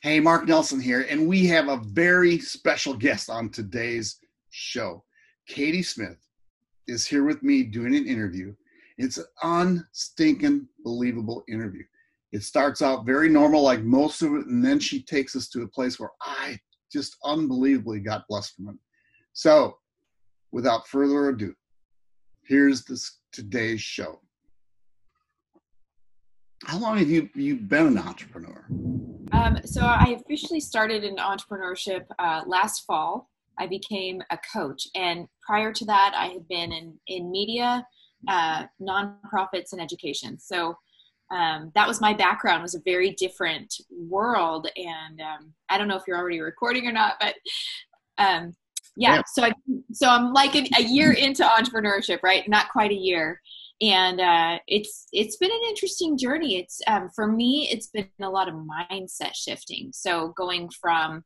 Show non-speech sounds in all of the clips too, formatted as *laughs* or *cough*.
Hey, Mark Nelson here, and we have a very special guest on today's show. Katie Smith is here with me doing an interview. It's an unstinking believable interview. It starts out very normal, like most of it, and then she takes us to a place where I just unbelievably got blessed from it. So, without further ado, here's this today's show. How long have you you been an entrepreneur? Um, so I officially started in entrepreneurship uh, last fall. I became a coach, and prior to that, I had been in in media, uh, nonprofits, and education. So um, that was my background. Was a very different world, and um, I don't know if you're already recording or not, but um, yeah, yeah. So I, so I'm like an, a year into entrepreneurship, right? Not quite a year and uh, it's it's been an interesting journey. It's um, for me, it's been a lot of mindset shifting. So going from,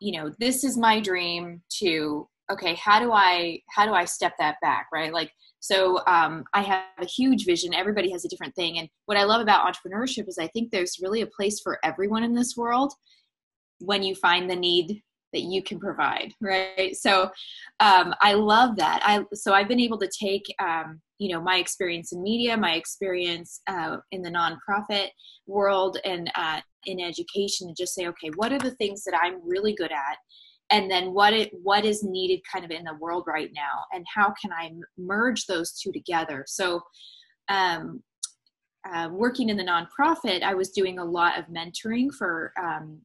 you know, this is my dream to okay, how do I how do I step that back, right? Like so, um, I have a huge vision. Everybody has a different thing, and what I love about entrepreneurship is I think there's really a place for everyone in this world when you find the need that you can provide right? So um, i love that. I so i've been able to take um, you know my experience in media my experience uh, in the nonprofit world and uh, in education and just say okay what are the things that i'm really good at? And then what it what is needed kind of in the world right now? And how can i merge those two together? So um, uh, working in the nonprofit i was doing a lot of mentoring for um,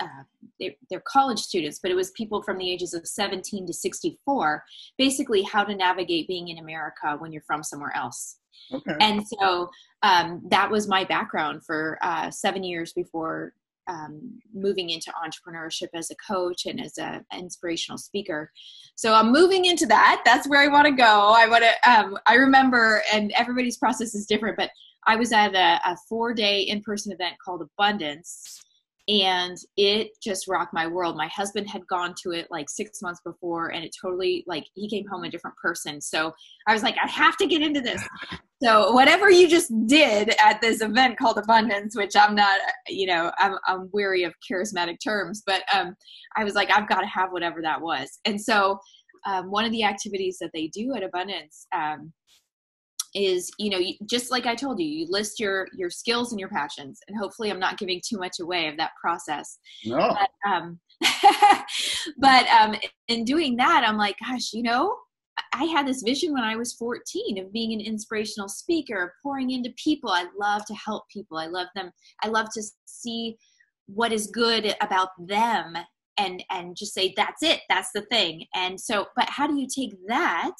uh, they, are college students, but it was people from the ages of 17 to 64, basically how to navigate being in America when you're from somewhere else. Okay. And so um, that was my background for uh, seven years before um, moving into entrepreneurship as a coach and as an inspirational speaker. So I'm moving into that. That's where I want to go. I want to. Um, I remember, and everybody's process is different, but I was at a, a four day in person event called Abundance and it just rocked my world. My husband had gone to it like six months before and it totally like he came home a different person. So i was like i have to get into this. So whatever you just did at this event called abundance which i'm not you know i'm, I'm weary of charismatic terms but um, i was like i've got to have whatever that was. And so um, one of the activities that they do at abundance um, is you know just like i told you you list your your skills and your passions and hopefully i'm not giving too much away of that process. No. but um *laughs* but um in doing that i'm like gosh you know i had this vision when i was 14 of being an inspirational speaker of pouring into people. I love to help people. I love them. I love to see what is good about them and and just say that's it. That's the thing. And so but how do you take that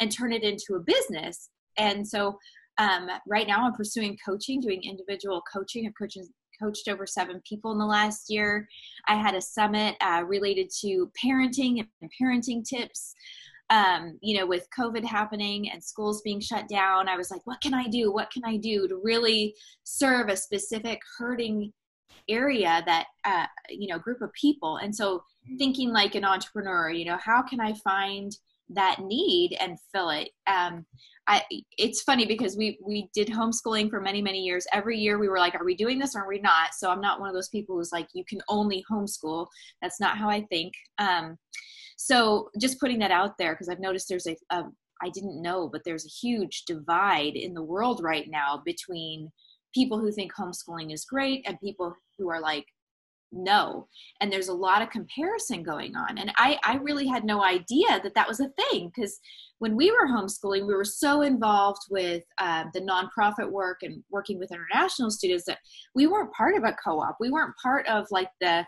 and turn it into a business and so um, right now I'm pursuing coaching, doing individual coaching. I've coached, coached over seven people in the last year. I had a summit uh, related to parenting and parenting tips. Um, you know, with COVID happening and schools being shut down, I was like, what can I do? What can I do to really serve a specific hurting area that, uh, you know, group of people? And so mm-hmm. thinking like an entrepreneur, you know, how can I find that need and fill it? Um, I, it's funny because we we did homeschooling for many many years. Every year we were like, are we doing this or are we not? So I'm not one of those people who's like, you can only homeschool. That's not how I think. Um, so just putting that out there because I've noticed there's a, a I didn't know, but there's a huge divide in the world right now between people who think homeschooling is great and people who are like, no and there's a lot of comparison going on. And i i really had no idea that that was a thing because when we were homeschooling we were so involved with uh, the nonprofit work and working with international students that we weren't part of a co-op. We weren't part of like the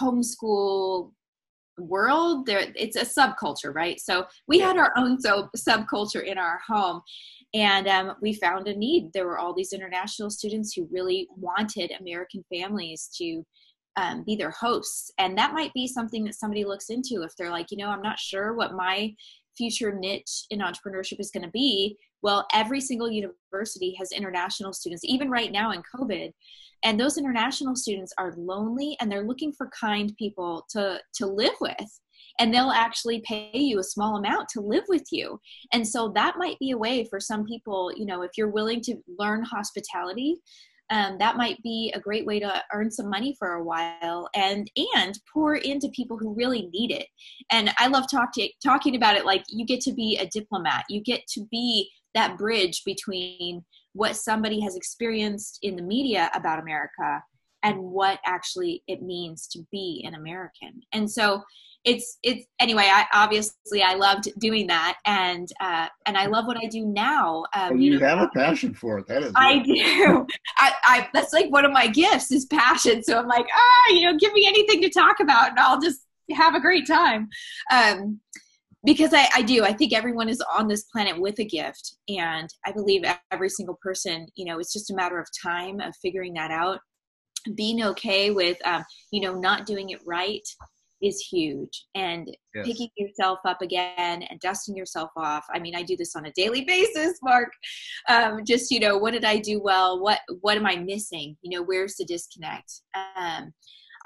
homeschool world. There it's a subculture right? So we had our own so subculture in our home. And um, we found a need. There were all these international students who really wanted american families to um, be their hosts. And that might be something that somebody looks into if they're like you know i'm not sure what my future niche in entrepreneurship is going to be. Well every single university has international students even right now in covid. And those international students are lonely and they're looking for kind people to to live with. And they'll actually pay you a small amount to live with you. And so that might be a way for some people you know if you're willing to learn hospitality um, that might be a great way to earn some money for a while and and pour into people who really need it. And i love talk to, talking about it like you get to be a diplomat. You get to be that bridge between what somebody has experienced in the media about america and what actually it means to be an american. And so it's it's anyway i obviously i loved doing that and uh and i love what i do now um, you, you know, have a passion for it that is i do. I, I that's like one of my gifts is passion. So i'm like ah you know give me anything to talk about and i'll just have a great time. Um because I, I do. I think everyone is on this planet with a gift and i believe every single person you know it's just a matter of time of figuring that out being okay with um, you know not doing it right is huge. And yes. picking yourself up again and dusting yourself off i mean i do this on a daily *laughs* basis mark. Um, just you know what did i do well? What what am i missing? You know where's the disconnect? Um,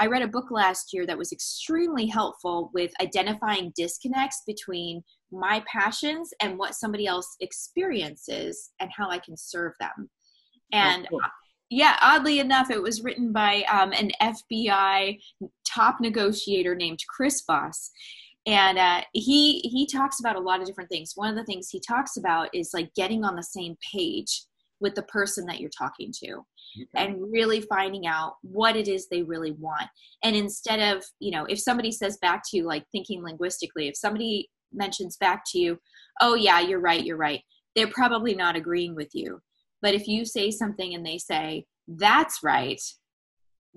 i read a book last year that was extremely helpful with identifying disconnects between my passions and what somebody else experiences and how i can serve them. And oh, cool yeah, oddly enough, it was written by um, an FBI top negotiator named Chris Voss, and uh, he he talks about a lot of different things. One of the things he talks about is like getting on the same page with the person that you're talking to, and really finding out what it is they really want. And instead of you know, if somebody says back to you like thinking linguistically, if somebody mentions back to you, "Oh yeah, you're right, you're right," they're probably not agreeing with you but if you say something and they say, that's right,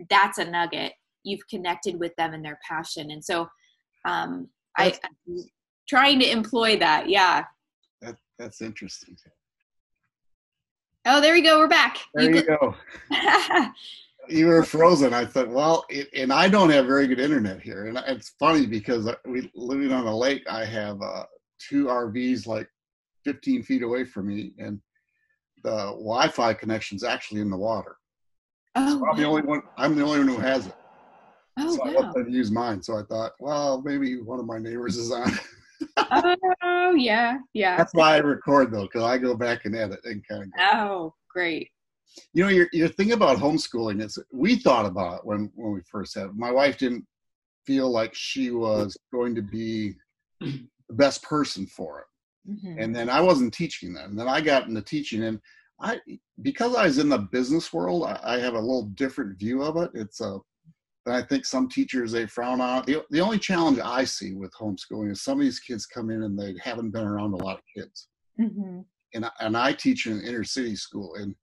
that's a nugget. You've connected with them and their passion. And so um, I, am trying to employ that. Yeah. That, that's interesting. Oh, there we go. We're back. There you, you go. *laughs* you were frozen. I thought, well, it, and I don't have very good internet here. And it's funny because we living on a lake, I have uh, two RVs like 15 feet away from me. And the Wi-Fi connection is actually in the water. Oh, so I'm wow. the only one. I'm the only one who has it. Oh, so wow. I let them use mine. So I thought, well, maybe one of my neighbors is on. oh yeah, yeah. That's why I record though, because I go back and edit and kind of. Go. Oh, great. You know, your your thing about homeschooling is we thought about it when when we first had. It. My wife didn't feel like she was going to be the best person for it. Mm-hmm. And then I wasn't teaching then. And then I got into teaching, and I because I was in the business world, I, I have a little different view of it. It's a I think some teachers they frown on. The, the only challenge I see with homeschooling is some of these kids come in and they haven't been around a lot of kids. Mm-hmm. And and I teach in an inner city school, and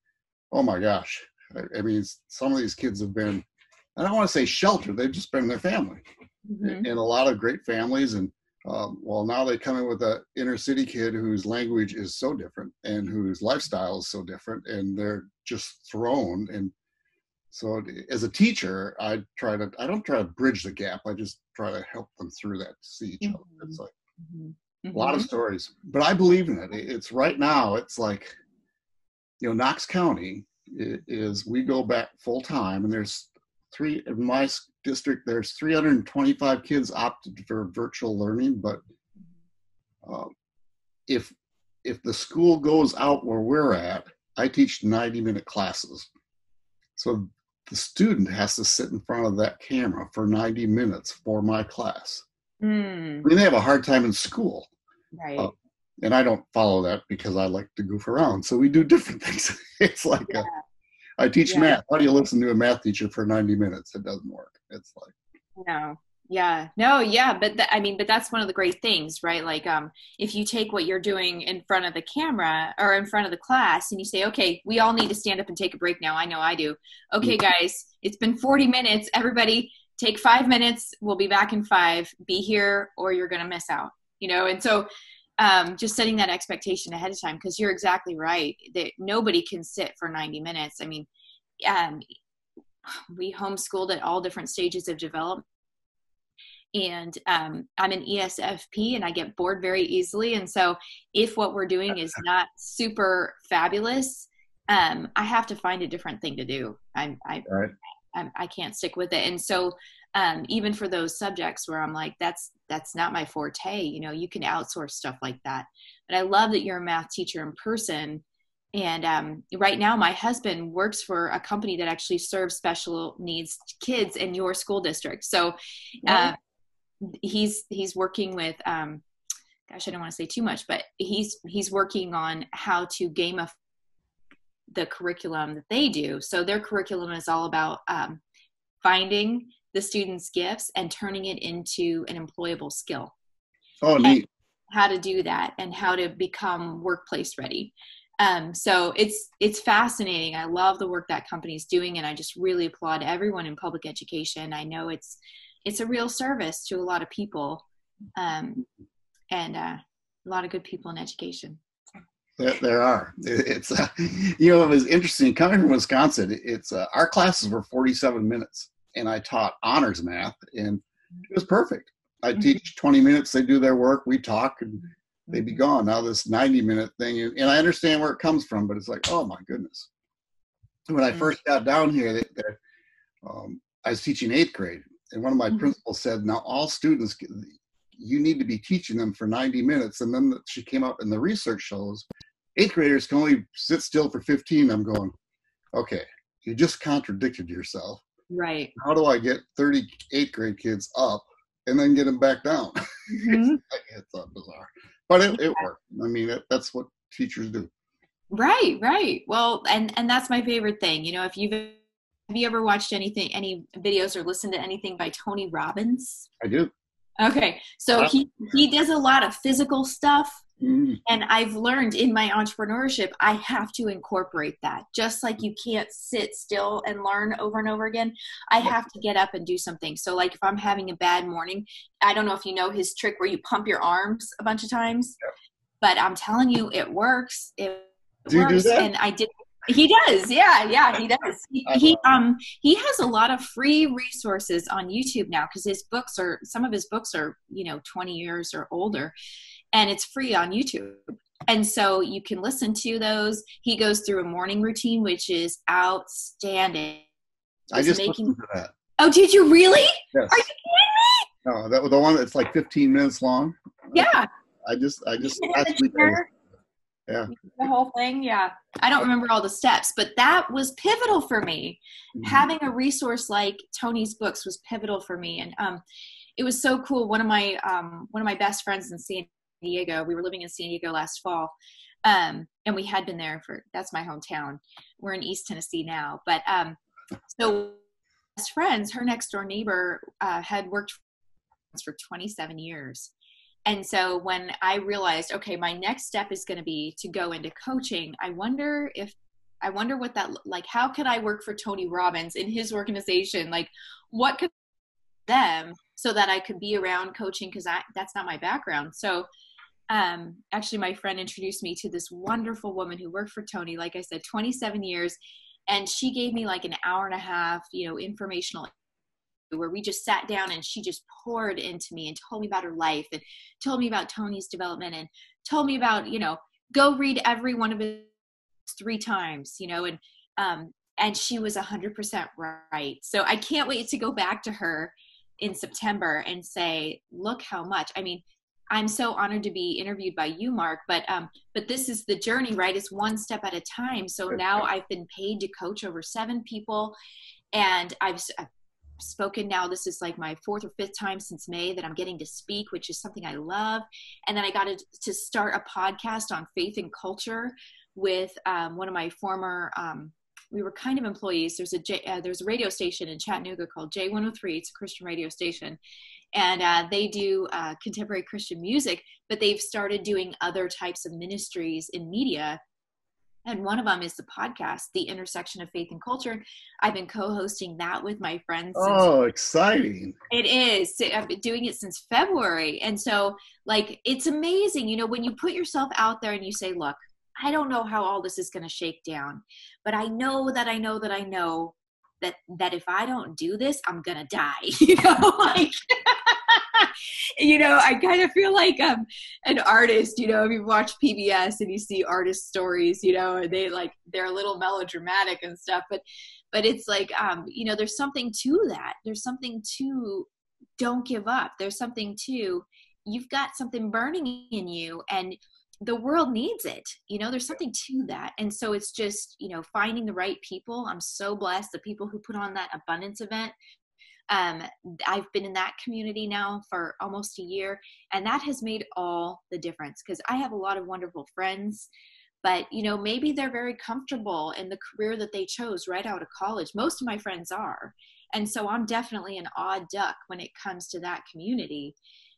oh my gosh, I, I, mean, some of these kids have been. I don't want to say sheltered; they've just been in their family, mm-hmm. and a lot of great families. And um, well, now they come in with an inner city kid whose language is so different and whose lifestyle is so different, and they're just thrown. And so, as a teacher, I try to I don't try to bridge the gap. I just try to help them through that to see each other. Mm-hmm. It's like mm-hmm. a lot of mm-hmm. stories, but I believe in it. It's right now. It's like you know, Knox County is we go back full time, and there's three in my district there's 325 kids opted for virtual learning but uh, if if the school goes out where we're at i teach 90 minute classes. So the student has to sit in front of that camera for 90 minutes for my class. Mm. i mean they have a hard time in school. Right. Uh, and i don't follow that because i like to goof around. So we do different *laughs* things. It's like yeah. a I teach yeah. math. How do you listen to a math teacher for 90 minutes? It doesn't work. It's like no. Yeah. No, yeah, but th- I mean, but that's one of the great things, right? Like um if you take what you're doing in front of the camera or in front of the class and you say, "Okay, we all need to stand up and take a break now." I know I do. Okay, mm-hmm. guys, it's been 40 minutes. Everybody take 5 minutes. We'll be back in 5. Be here or you're going to miss out. You know, and so um, just setting that expectation ahead of time because you're exactly right that nobody can sit for 90 minutes. I mean um, we homeschooled at all different stages of development. And um, i'm an esfp and i get bored very easily. And so if what we're doing is *laughs* not super fabulous um, i have to find a different thing to do. I'm I, right. I, I can't stick with it. And so um, even for those subjects where I'm like, that's that's not my forte. You know, you can outsource stuff like that. But I love that you're a math teacher in person, and um, right now my husband works for a company that actually serves special needs kids in your school district so uh, he's he's working with um, gosh i don't want to say too much but he's he's working on how to gamify the curriculum that they do so their curriculum is all about um, finding the students gifts and turning it into an employable skill. Oh neat. how to do that and how to become workplace ready. Um, so it's it's fascinating. I love the work that company is doing and i just really applaud everyone in public education. I know it's it's a real service to a lot of people um, and uh, a lot of good people in education. There, there are. It's uh, *laughs* you know it was interesting. Coming from wisconsin it's uh, our classes were 47 minutes and i taught honors math and it was perfect i mm-hmm. teach 20 minutes they do their work we talk and they'd be gone now this 90 minute thing and i understand where it comes from but it's like oh my goodness when i first got down here they, they, um, i was teaching eighth grade and one of my mm-hmm. principals said, now all students, you need to be teaching them for 90 minutes. And then she came up and the research shows eighth graders can only sit still for 15. I'm going, okay, you just contradicted yourself. Right. How do I get 38 grade kids up and then get them back down? *laughs* Mm-hmm. *laughs* it's, it's bizarre, but it, yeah. it worked. I mean, it, that's what teachers do. Right, right. Well, and and that's my favorite thing. You know, if you've have you ever watched anything, any videos or listened to anything by Tony Robbins? I do. Okay, so he he does a lot of physical stuff, mm. and I've learned in my entrepreneurship I have to incorporate that. Just like you can't sit still and learn over and over again, I have to get up and do something. So, like if I'm having a bad morning, I don't know if you know his trick where you pump your arms a bunch of times, but I'm telling you, it works. It do works, and I did he does, yeah, yeah, he does. *laughs* He, he um he has a lot of free resources on YouTube now because his books are some of his books are you know twenty years or older, and it's free on YouTube. And so you can listen to those. He goes through a morning routine, which is outstanding. I just making, listened to that. Oh, did you really? Yes. Are you kidding me? No, that was the one that's like 15 minutes long. Yeah. I just, I just last week yeah the whole thing yeah i don't remember all the steps but that was pivotal for me mm-hmm. having a resource like tony's books was pivotal for me and um, it was so cool one of my um, one of my best friends in san diego we were living in san diego last fall um, and we had been there for that's my hometown we're in east tennessee now but um, so best friends her next door neighbor uh, had worked for 27 years and so when I realized, okay, my next step is going to be to go into coaching, I wonder if I wonder what that like how could I work for Tony Robbins in his organization? Like what could them so that I could be around coaching because that's not my background. So um actually my friend introduced me to this wonderful woman who worked for Tony, like I said, 27 years. And she gave me like an hour and a half, you know, informational where we just sat down and she just poured into me and told me about her life and told me about Tony's development and told me about, you know, go read every one of his three times, you know, and um and she was 100% right. So I can't wait to go back to her in September and say, look how much. I mean, I'm so honored to be interviewed by you, Mark. But um, but this is the journey, right? It's one step at a time. So now I've been paid to coach over seven people, and I've, I've spoken now. This is like my fourth or fifth time since May that I'm getting to speak, which is something I love. And then I got to, to start a podcast on faith and culture with um, one of my former. Um, we were kind of employees. There's a J, uh, there's a radio station in Chattanooga called J103. It's a Christian radio station, and uh, they do uh, contemporary Christian music. But they've started doing other types of ministries in media. And one of them is the podcast the intersection of faith and culture. I've been co-hosting that with my friends oh exciting. It is. I've been doing it since february. And so like it's amazing you know when you put yourself out there and you say look i don't know how all this is going to shake down but i know that i know that i know that that if i don't do this i'm to die *laughs* you know *laughs* like *laughs* you know, I kind of feel like I'm an artist, you know, if you watch PBS and you see artist stories, you know, they like, they're a little melodramatic and stuff, but, but it's like, um, you know, there's something to that. There's something to don't give up. There's something to, you've got something burning in you and the world needs it you know there's something to that and so it's just you know finding the right people i'm so blessed the people who put on that abundance event um, I've been in that community now for almost a year, and that has made all the difference because I have a lot of wonderful friends. But you know, maybe they're very comfortable in the career that they chose right out of college. Most of my friends are, and so I'm definitely an odd duck when it comes to that community.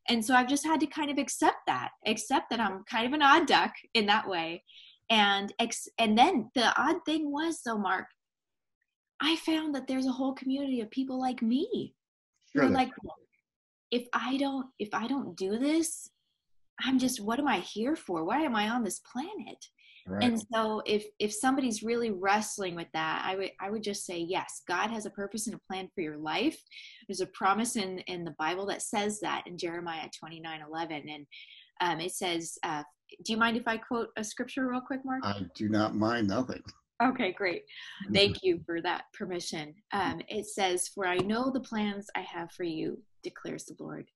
And so I've just had to kind of accept that, accept that I'm kind of an odd duck in that way. And ex- and then the odd thing was though, Mark, I found that there's a whole community of people like me. Sure like, if I don't, if I don't do this, I'm just, what am I here for? Why am I on this planet? Right. And so if if somebody's really wrestling with that, I would I would just say yes, God has a purpose and a plan for your life. There's a promise in in the Bible that says that in Jeremiah 29, 11. And um, it says, uh, do you mind if I quote a scripture real quick, Mark? I do not mind nothing. Okay, great. Thank *laughs* you for that permission. Um, it says, For I know the plans I have for you, declares the Lord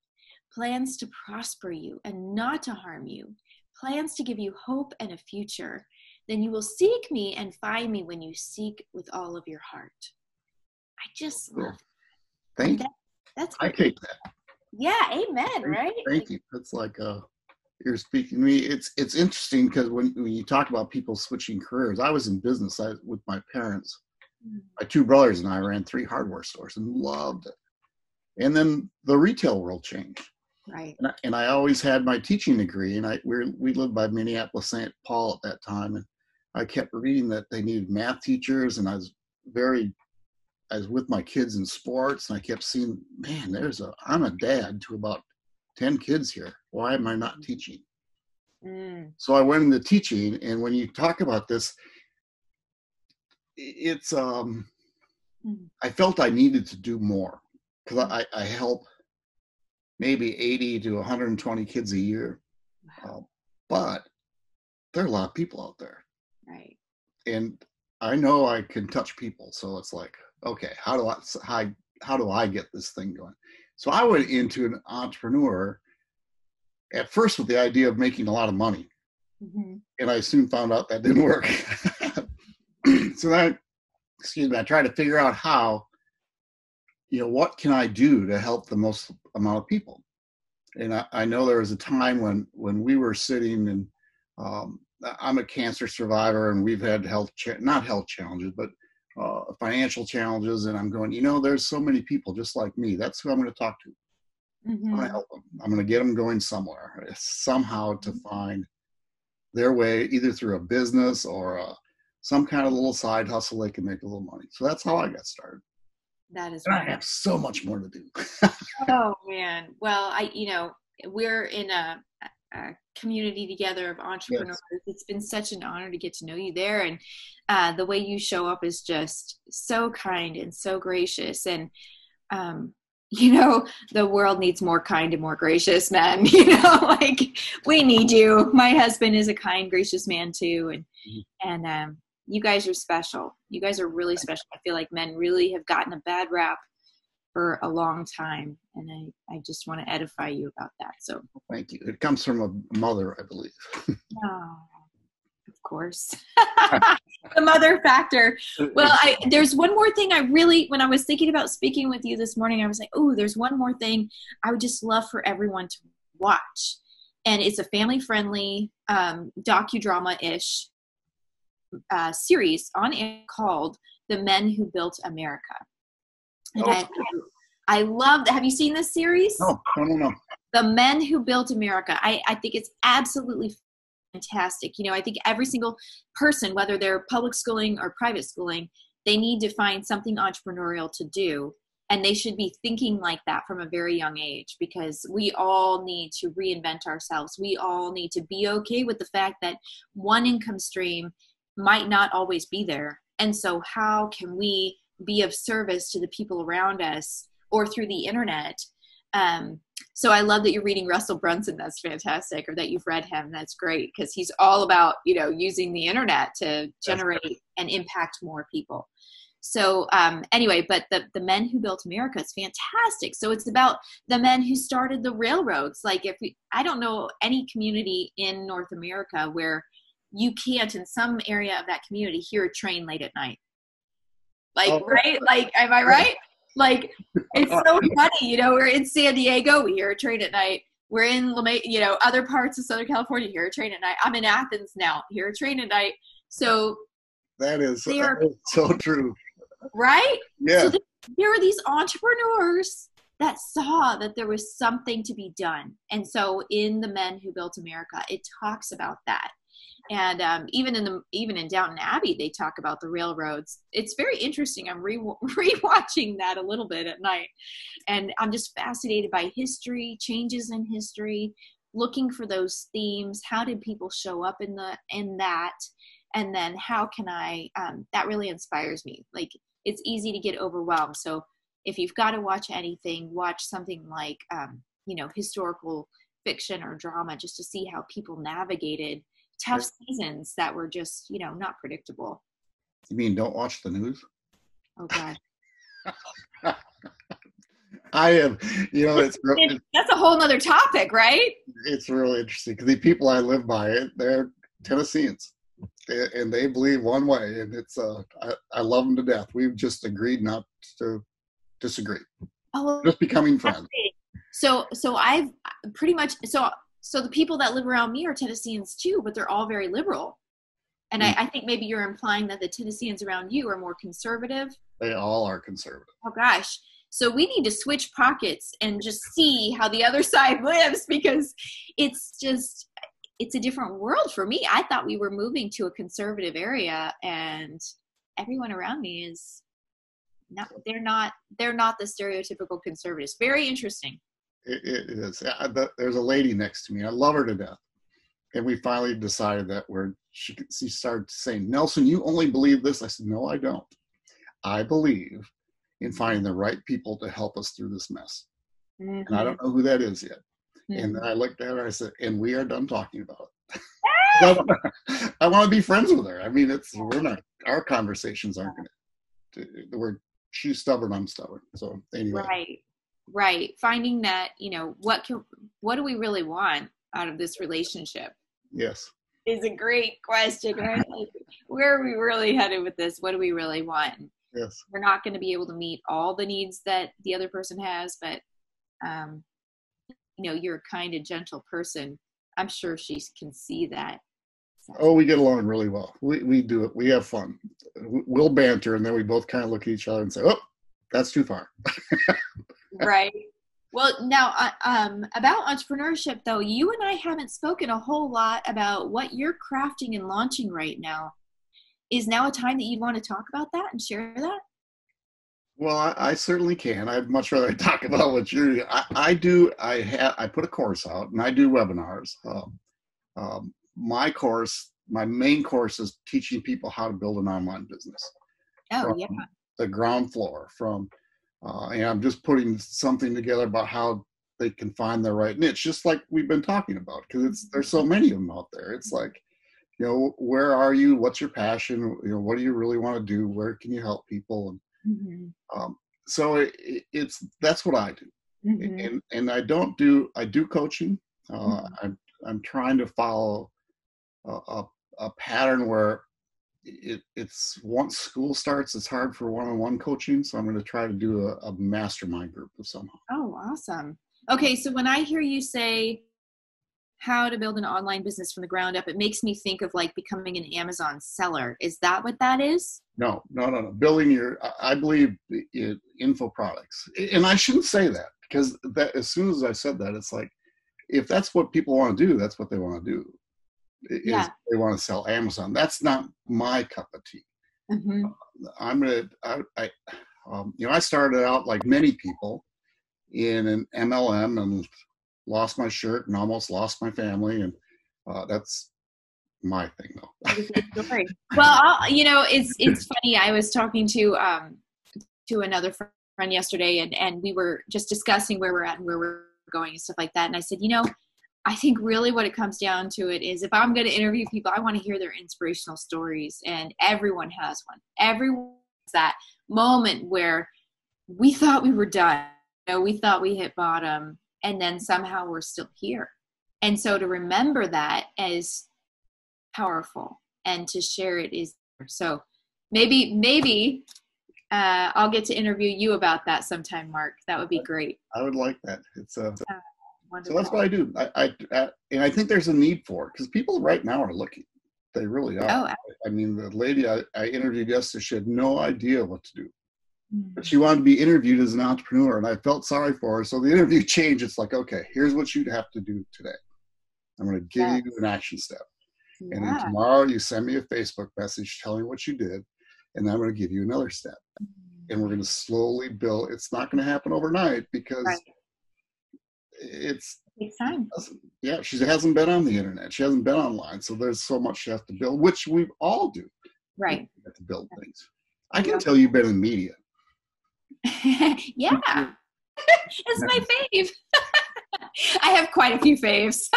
plans to prosper you and not to harm you, plans to give you hope and a future. Then you will seek me and find me when you seek with all of your heart. I just love that. Thank you. That's I take that. Yeah, amen, thank, right? Thank you. That's like a you're speaking to me. It's it's interesting because when, when you talk about people switching careers, I was in business I, with my parents. Mm-hmm. My two brothers and I ran three hardware stores and loved it. And then the retail world changed. Right. And I, and I always had my teaching degree, and I we we lived by Minneapolis St. Paul at that time, and I kept reading that they needed math teachers, and I was very I was with my kids in sports, and I kept seeing, man, there's a I'm a dad to about 10 kids here. Why am I not mm. teaching? Mm. So I went into teaching, and when you talk about this, it's um, mm. I felt I needed to do more because mm. I, I help maybe 80 to 120 kids a year, uh, but there are a lot of people out there, right? And I know I can touch people, so it's like, okay, how do I how, how do I get this thing going? So I went into an entrepreneur at first with the idea of making a lot of money. Mm-hmm. And I soon found out that didn't work. *laughs* so then, excuse me, I tried to figure out how, you know, what can I do to help the most amount of people? And I, I know there was a time when when we were sitting and um, I'm a cancer survivor and we've had health, cha- not health challenges, but uh, financial challenges, and I'm going, you know, there's so many people just like me. That's who I'm going to talk to. Mm-hmm. I'm going to help them. I'm going to get them going somewhere, somehow to mm-hmm. find their way, either through a business or a, some kind of little side hustle they can make a little money. So that's how I got started. That is. And I have so much more to do. oh man! Well, I you know we're in a uh, community together of entrepreneurs. Yes. It's been such an honor to get to know you there, and uh, the way you show up is just so kind and so gracious. And um, *laughs* you know, the world needs more kind and more gracious men. *laughs* You know, *laughs* like we need you. My husband is a kind, gracious man too, and mm-hmm. and um, you guys are special. You guys are really special. I feel like men really have gotten a bad rap for a long time and i i just want to edify you about that so. Thank you. It comes from a mother i believe. *laughs* Oh, of course. *laughs* The mother factor. Well i there's one more thing i really when i was thinking about speaking with you this morning i was like oh there's one more thing i would just love for everyone to watch. And it's a family friendly um, docudrama ish uh, series on it called the men who built america and oh. I, I love that. Have you seen this series? No, no, no, no. The Men Who Built America. I, I think it's absolutely fantastic. You know, I think every single person, whether they're public schooling or private schooling, they need to find something entrepreneurial to do. And they should be thinking like that from a very young age because we all need to reinvent ourselves. We all need to be okay with the fact that one income stream might not always be there. And so, how can we be of service to the people around us or through the internet um, so i love that you're reading russell brunson that's fantastic or that you've read him that's great because he's all about you know using the internet to generate and impact more people so um, anyway, but the the men who built America is fantastic. So it's about the men who started the railroads. Like if we, I don't know any community in North America where you can't in some area of that community hear a train late at night. Like oh. right, like am I right? Like it's so *laughs* funny, you know. We're in San Diego, we hear a train at night. We're in you know other parts of Southern California, hear a train at night. I'm in Athens now, hear a train at night. So that is, that is so true right? Yeah. So there were these entrepreneurs that saw that there was something to be done. And so in the Men Who Built America, it talks about that. And um, even in the even in Downton Abbey, they talk about the railroads. It's very interesting. I'm re *laughs* rewatching that a little bit at night, and I'm just fascinated by history, changes in history, looking for those themes. How did people show up in the in that? And then how can I? Um, that really inspires me. Like it's easy to get overwhelmed. So if you've got to watch anything, watch something like um, you know historical fiction or drama just to see how people navigated tough seasons that were just you know not predictable. You mean don't watch the news? Oh God. *laughs* I am, you know, it's, it's that's a whole other topic, right? It's really interesting because the people I live by, they're Tennesseans and they believe one way, and it's uh, I, I love them to death. We've just agreed not to disagree. Oh, just becoming friends. So, so I've pretty much so so the people that live around me are Tennesseans too, but they're all very liberal. And I, hmm. I, think maybe you're implying that the Tennesseans around you are more conservative. They all are conservative. Oh gosh. So we need to switch pockets and just see how the other *laughs* side lives because it's just it's a different world for me. I thought we were moving to a conservative area and everyone around me is not they're not they're not the stereotypical conservatives. Very interesting. It, it is. There's a lady next to me. I love her to death. And we finally decided that we're she, she started saying, Nelson, you only believe this. I said, No, I don't. I believe in finding the right people to help us through this mess. Mm-hmm. And I don't know who that is yet. And then I looked at her. I said, "And we are done talking about it." *laughs* I want to be friends with her. I mean, it's we're not our conversations aren't going to. We're she's stubborn. I'm stubborn. So anyway, right, right. Finding that you know what can what do we really want out of this relationship? Yes, is a great question. Right? like, where are we really headed with this? What do we really want? Yes, we're not going to be able to meet all the needs that the other person has, but um, you know you're a kind and gentle person i'm sure she can see that so. oh we get along really well we, we do it we have fun we'll banter and then we both kind of look at each other and say oh that's too far *laughs* right well now uh, um, about entrepreneurship though you and i haven't spoken a whole lot about what you're crafting and launching right now is now a time that you'd want to talk about that and share that well, I, I, certainly can. I'd much rather *laughs* talk about what you're. I, I do. I have. I put a course out, and I do webinars. Um, um, my course, my main course, is teaching people how to build an online business. Oh yeah. The ground floor from, uh, and I'm just putting something together about how they can find their right niche, just like we've been talking about, because it's there's so many of them out there. It's like, you know, where are you? What's your passion? You know, what do you really want to do? Where can you help people? And Mm-hmm. Um, so it, it's that's what I do, mm-hmm. and and I don't do I do coaching. Uh, mm-hmm. I'm I'm trying to follow a, a, a pattern where it, it's once school starts, it's hard for one-on-one coaching. So I'm going to try to do a, a mastermind group of somehow. Oh, awesome. Okay, so when I hear you say how to build an online business from the ground up, it makes me think of like becoming an Amazon seller. Is that what that is? No, no, no, no. Building your, I believe, it, info products. And I shouldn't say that because that as soon as I said that, it's like, if that's what people want to do, that's what they want to do. Yeah. They want to sell Amazon. That's not my cup of tea. Mm-hmm. I'm gonna, I, I um, you know, I started out like many people in an MLM and lost my shirt and almost lost my family, and uh, that's my thing though. *laughs* well, I'll, you know, it's it's funny. I was talking to um, to another friend yesterday, and and we were just discussing where we're at and where we're going and stuff like that. And I said, you know, I think really what it comes down to it is if I'm going to interview people, I want to hear their inspirational stories, and everyone has one. Everyone has that moment where we thought we were done. You know, we thought we hit bottom, and then somehow we're still here. And so to remember that is powerful, and to share it is so. Maybe, maybe uh, I'll get to interview you about that sometime, Mark. That would be great. I would like that. It's uh, uh so that's what I do. I, I, I, and I think there's a need for it because people right now are looking. They really are. Oh, I mean, the lady I, I interviewed yesterday, she had no idea what to do. Mm. But she wanted to be interviewed as an entrepreneur, and I felt sorry for her. So the interview *laughs* changed. It's like, okay, here's what you'd have to do today. I'm going to give yes. you an action step. Yeah. And then tomorrow you send me a Facebook message telling what you did, and I'm going to give you another step. Mm-hmm. And we're going to slowly build. It's not going to happen overnight because right. It's takes time. Yeah, she hasn't been on the internet. She hasn't been online, so there's so much she has to build, which we all do. Right. have to build things. I can tell you've been in media. *laughs* yeah, it's my fave. *laughs* I have quite a few faves. *laughs*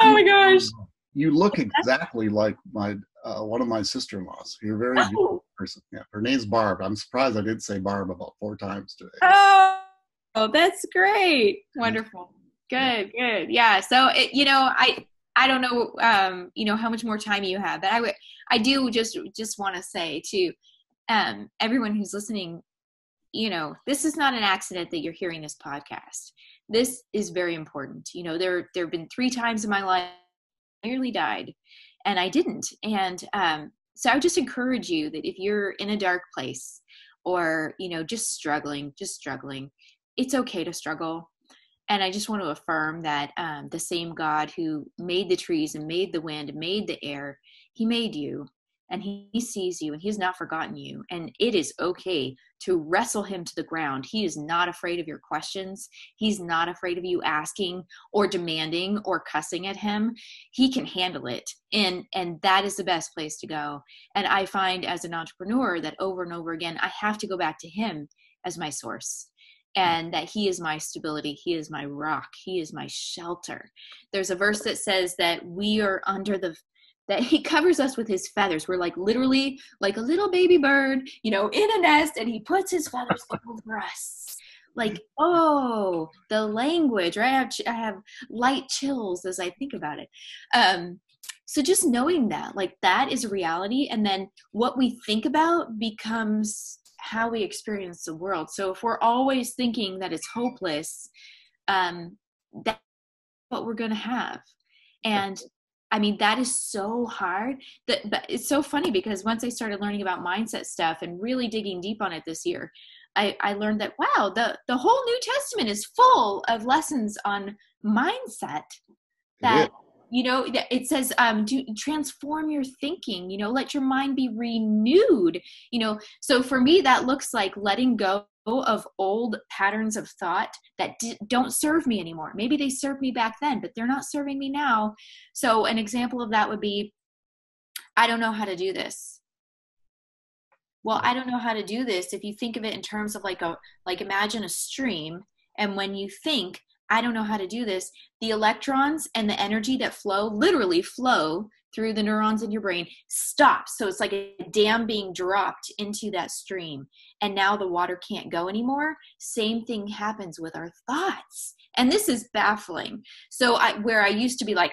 oh my gosh! You look exactly like my uh, one of my sister-in-laws. You're a very oh. beautiful person. Yeah, her name's Barb. I'm surprised I didn't say Barb about four times today. Oh, oh that's great. Wonderful. Good, good. Yeah. So it, you know, I I don't know, um, you know, how much more time you have, but I would, I do just just want to say to um, everyone who's listening, you know, this is not an accident that you're hearing this podcast. This is very important. You know, there there have been three times in my life I nearly died, and I didn't. And um, so I would just encourage you that if you're in a dark place or, you know, just struggling, just struggling, it's okay to struggle. And I just want to affirm that um, the same God who made the trees and made the wind and made the air, he made you and he, he sees you and he has not forgotten you. And it is okay to wrestle him to the ground. He is not afraid of your questions. He's not afraid of you asking or demanding or cussing at him. He can handle it. And and that is the best place to go. And I find as an entrepreneur that over and over again I have to go back to him as my source and that he is my stability he is my rock he is my shelter there's a verse that says that we are under the that he covers us with his feathers. We're like literally like a little baby bird, you know, in a nest, and he puts his feathers over us. Like, oh, the language, right? I have, I have light chills as I think about it. Um, so just knowing that, like, that is a reality. And then what we think about becomes how we experience the world. So if we're always thinking that it's hopeless, um, that's what we're going to have. And I mean, that is so hard. That but it's so funny because once I started learning about mindset stuff and really digging deep on it this year, I, I learned that wow, the the whole New Testament is full of lessons on mindset. That you know, it says um, to transform your thinking. You know, let your mind be renewed. You know, so for me, that looks like letting go of old patterns of thought that d- don't serve me anymore. Maybe they served me back then, but they're not serving me now. So, an example of that would be I don't know how to do this. Well, I don't know how to do this. If you think of it in terms of like a, like imagine a stream, and when you think, I don't know how to do this, the electrons and the energy that flow literally flow through the neurons in your brain stops. So it's like a dam being dropped into that stream. And now the water can't go anymore. Same thing happens with our thoughts. And this is baffling. So I, where I used to be like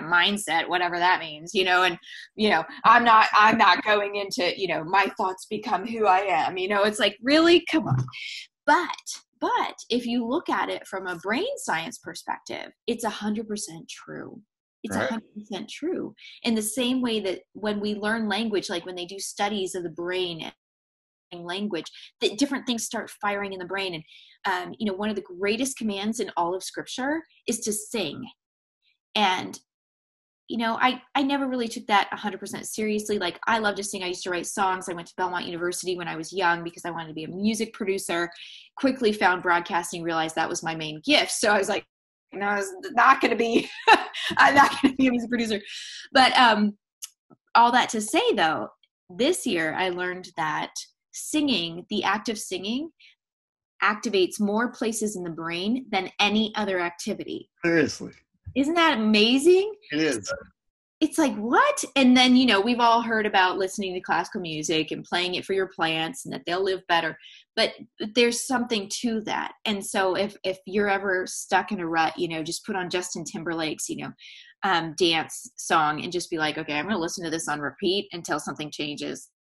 mindset, whatever that means, you know, and you know, I'm not, I'm not going into, you know, my thoughts become who I am. You know, it's like really, come on. But but if you look at it from a brain science perspective, it's 100% true. It's right. 100% true. In the same way that when we learn language, like when they do studies of the brain and language, that different things start firing in the brain. And, um, you know, one of the greatest commands in all of scripture is to sing. And you know, I, I never really took that 100% seriously. Like, I love to sing. I used to write songs. I went to Belmont University when I was young because I wanted to be a music producer. Quickly found broadcasting, realized that was my main gift. So I was like, no, I was not going to be, *laughs* I'm not going to be a music producer. But um, all that to say, though, this year I learned that singing, the act of singing, activates more places in the brain than any other activity. Seriously. Isn't that amazing? It is. it's like what? And then you know we've all heard about listening to classical music and playing it for your plants and that they'll live better. But there's something to that. And so if if you're ever stuck in a rut you know just put on justin timberlake's you know um, dance song and just be like okay i'm going to listen to this on repeat until something changes. *laughs*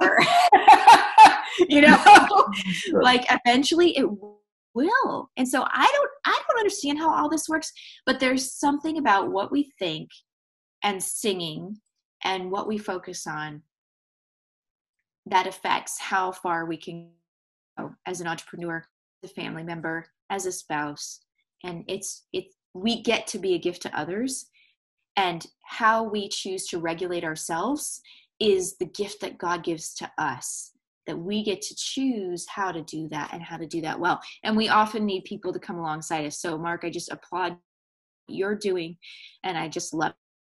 *laughs* You know like eventually it will. And so i don't i don't understand how all this works but there's something about what we think and singing and what we focus on that affects how far we can go as an entrepreneur as a family member as a spouse. And it's it we get to be a gift to others. And how we choose to regulate ourselves is the gift that god gives to us that we get to choose how to do that and how to do that well and we often need people to come alongside us so mark i just applaud you're doing and i just love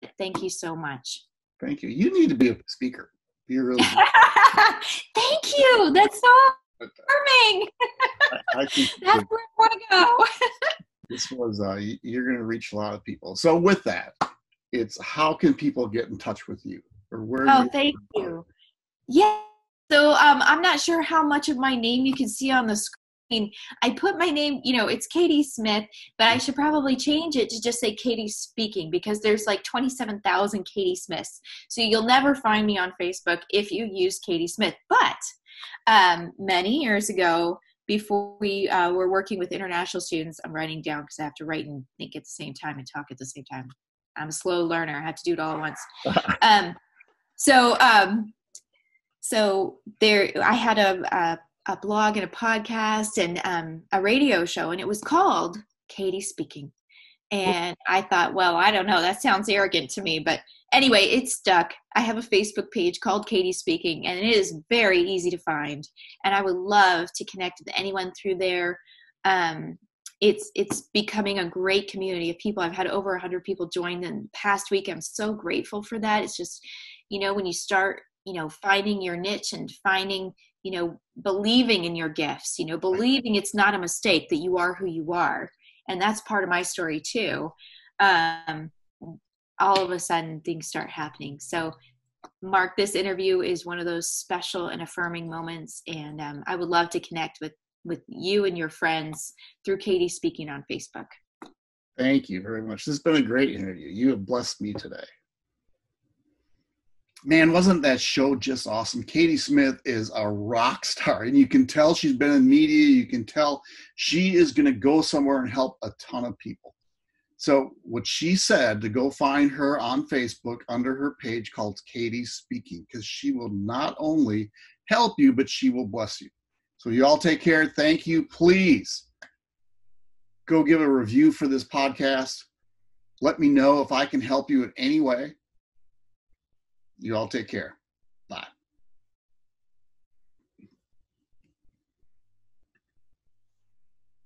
it. Thank you so much. Thank you. You need to be a speaker. You're really *laughs* Thank you. That's so affirming. *laughs* That's where I want to go. *laughs* this was uh, you're going to reach a lot of people. So with that, it's how can people get in touch with you or where? Oh, thank you. Yeah. So um, I'm not sure how much of my name you can see on the screen I put my name, you know, it's Katie Smith, but I should probably change it to just say Katie Speaking because there's like 27,000 Katie Smiths. So you'll never find me on Facebook if you use Katie Smith. But um, many years ago, before we uh, were working with international students, I'm writing down because I have to write and think at the same time and talk at the same time. I'm a slow learner. I have to do it all at once. *laughs* um, so, um, so there, I had a, a a blog and a podcast and um, a radio show, and it was called Katie Speaking. And I thought, well, I don't know, that sounds arrogant to me, but anyway, it stuck. I have a Facebook page called Katie Speaking, and it is very easy to find. And I would love to connect with anyone through there. Um, it's it's becoming a great community of people. I've had over 100 people join in the past week. I'm so grateful for that. It's just, you know, when you start, you know, finding your niche and finding you know believing in your gifts you know believing it's not a mistake that you are who you are. And that's part of my story too. Um, all of a sudden things start happening. So mark this interview is one of those special and affirming moments and um, i would love to connect with with you and your friends through katie speaking on facebook. Thank you very much. This has been a great interview. You have blessed me today man, wasn't that show just awesome? Katie Smith is a rock star, and you can tell she's been in media. You can tell she is going to go somewhere and help a ton of people. So, what she said to go find her on Facebook under her page called Katie Speaking, because she will not only help you, but she will bless you. So, you all take care. Thank you. Please go give a review for this podcast. Let me know if I can help you in any way. You all take care.